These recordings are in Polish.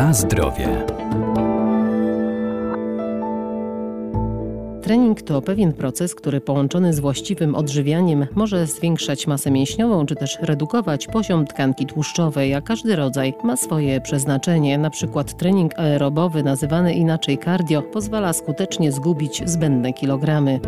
Na zdrowie. Trening to pewien proces, który połączony z właściwym odżywianiem może zwiększać masę mięśniową czy też redukować poziom tkanki tłuszczowej, a każdy rodzaj ma swoje przeznaczenie. Na przykład trening aerobowy, nazywany inaczej cardio, pozwala skutecznie zgubić zbędne kilogramy.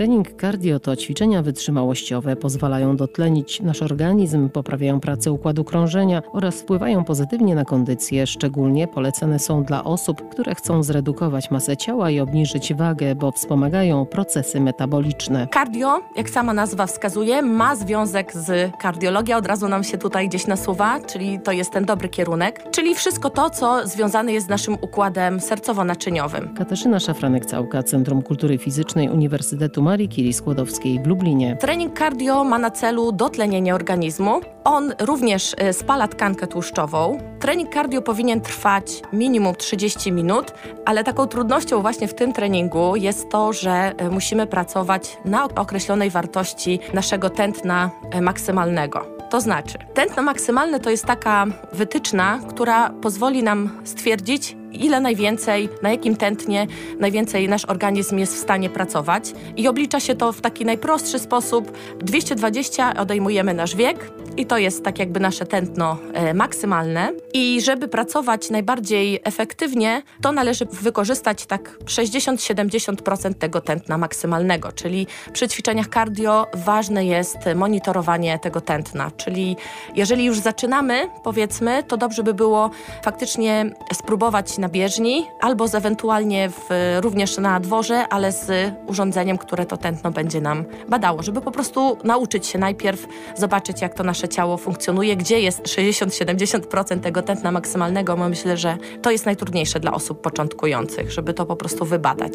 Trening cardio to ćwiczenia wytrzymałościowe, pozwalają dotlenić nasz organizm, poprawiają pracę układu krążenia oraz wpływają pozytywnie na kondycję. Szczególnie polecane są dla osób, które chcą zredukować masę ciała i obniżyć wagę, bo wspomagają procesy metaboliczne. Cardio, jak sama nazwa wskazuje, ma związek z kardiologią. Od razu nam się tutaj gdzieś nasuwa, czyli to jest ten dobry kierunek, czyli wszystko to, co związane jest z naszym układem sercowo-naczyniowym. Katarzyna Szafranek-Całka, Centrum Kultury Fizycznej Uniwersytetu Marii Curie Skłodowskiej w Lublinie. Trening cardio ma na celu dotlenienie organizmu. On również e, spala tkankę tłuszczową. Trening cardio powinien trwać minimum 30 minut, ale taką trudnością właśnie w tym treningu jest to, że e, musimy pracować na określonej wartości naszego tętna e, maksymalnego. To znaczy, tętno maksymalne to jest taka wytyczna, która pozwoli nam stwierdzić, ile najwięcej, na jakim tętnie najwięcej nasz organizm jest w stanie pracować. I oblicza się to w taki najprostszy sposób. 220 odejmujemy nasz wiek i to jest tak jakby nasze tętno e, maksymalne. I żeby pracować najbardziej efektywnie, to należy wykorzystać tak 60-70% tego tętna maksymalnego, czyli przy ćwiczeniach cardio ważne jest monitorowanie tego tętna, czyli jeżeli już zaczynamy, powiedzmy, to dobrze by było faktycznie spróbować na bieżni albo z ewentualnie w, również na dworze, ale z urządzeniem, które to tętno będzie nam badało, żeby po prostu nauczyć się najpierw, zobaczyć jak to nasze ciało funkcjonuje, gdzie jest 60-70% tego tętna maksymalnego, bo myślę, że to jest najtrudniejsze dla osób początkujących, żeby to po prostu wybadać.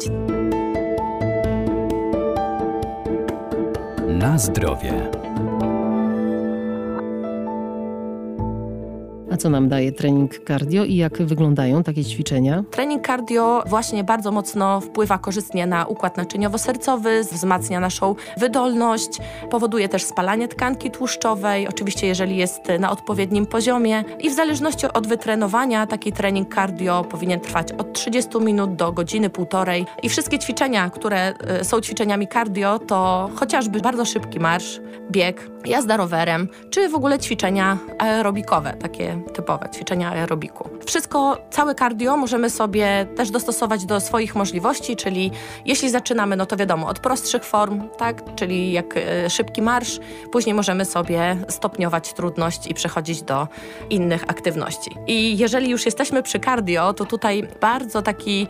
Na zdrowie. Co nam daje trening cardio i jak wyglądają takie ćwiczenia? Trening cardio właśnie bardzo mocno wpływa korzystnie na układ naczyniowo-sercowy, wzmacnia naszą wydolność, powoduje też spalanie tkanki tłuszczowej, oczywiście jeżeli jest na odpowiednim poziomie i w zależności od wytrenowania taki trening cardio powinien trwać od 30 minut do godziny, półtorej i wszystkie ćwiczenia, które e, są ćwiczeniami cardio to chociażby bardzo szybki marsz, bieg, jazda rowerem, czy w ogóle ćwiczenia aerobikowe, takie typowe ćwiczenia aerobiku. Wszystko, całe cardio możemy sobie też dostosować do swoich możliwości, czyli jeśli zaczynamy, no to wiadomo, od prostszych form, tak, czyli jak e, szybki marsz, później możemy sobie stopniować trudność i przechodzić do innych aktywności. I jeżeli już jesteśmy przy cardio, to tutaj bardzo taki,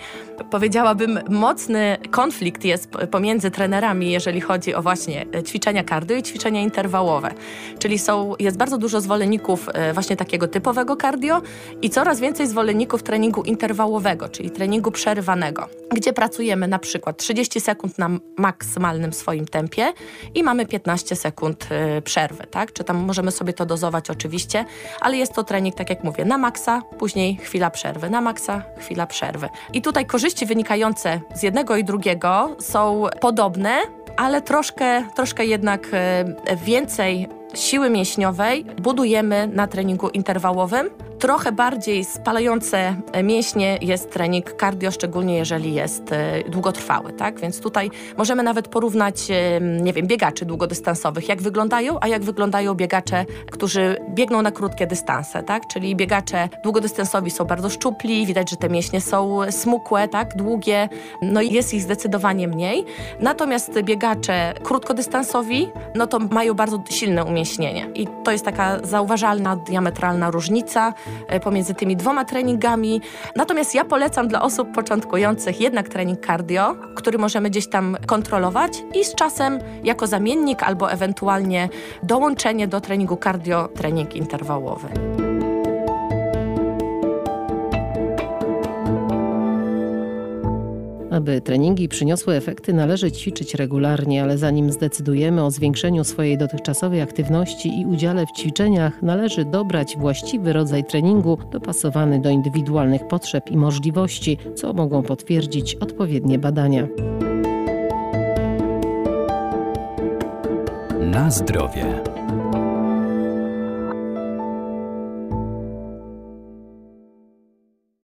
powiedziałabym, mocny konflikt jest pomiędzy trenerami, jeżeli chodzi o właśnie ćwiczenia cardio i ćwiczenia interwałowe. Czyli są, jest bardzo dużo zwolenników e, właśnie takiego typowego cardio i coraz więcej zwolenników treningu interwałowego, czyli treningu przerywanego, gdzie pracujemy na przykład 30 sekund na maksymalnym swoim tempie i mamy 15 sekund y, przerwy, tak? Czy tam możemy sobie to dozować oczywiście, ale jest to trening, tak jak mówię, na maksa, później chwila przerwy, na maksa, chwila przerwy. I tutaj korzyści wynikające z jednego i drugiego są podobne, ale troszkę, troszkę jednak y, więcej siły mięśniowej budujemy na treningu interwałowym. Trochę bardziej spalające mięśnie jest trening cardio, szczególnie jeżeli jest e, długotrwały, tak? Więc tutaj możemy nawet porównać, e, nie wiem, biegaczy długodystansowych, jak wyglądają, a jak wyglądają biegacze, którzy biegną na krótkie dystanse, tak? Czyli biegacze długodystansowi są bardzo szczupli, widać, że te mięśnie są smukłe, tak? Długie, no i jest ich zdecydowanie mniej. Natomiast biegacze krótkodystansowi, no to mają bardzo silne umięśnienie. I to jest taka zauważalna, diametralna różnica pomiędzy tymi dwoma treningami. Natomiast ja polecam dla osób początkujących jednak trening cardio, który możemy gdzieś tam kontrolować i z czasem jako zamiennik albo ewentualnie dołączenie do treningu cardio trening interwałowy. Aby treningi przyniosły efekty, należy ćwiczyć regularnie, ale zanim zdecydujemy o zwiększeniu swojej dotychczasowej aktywności i udziale w ćwiczeniach, należy dobrać właściwy rodzaj treningu dopasowany do indywidualnych potrzeb i możliwości, co mogą potwierdzić odpowiednie badania. Na zdrowie.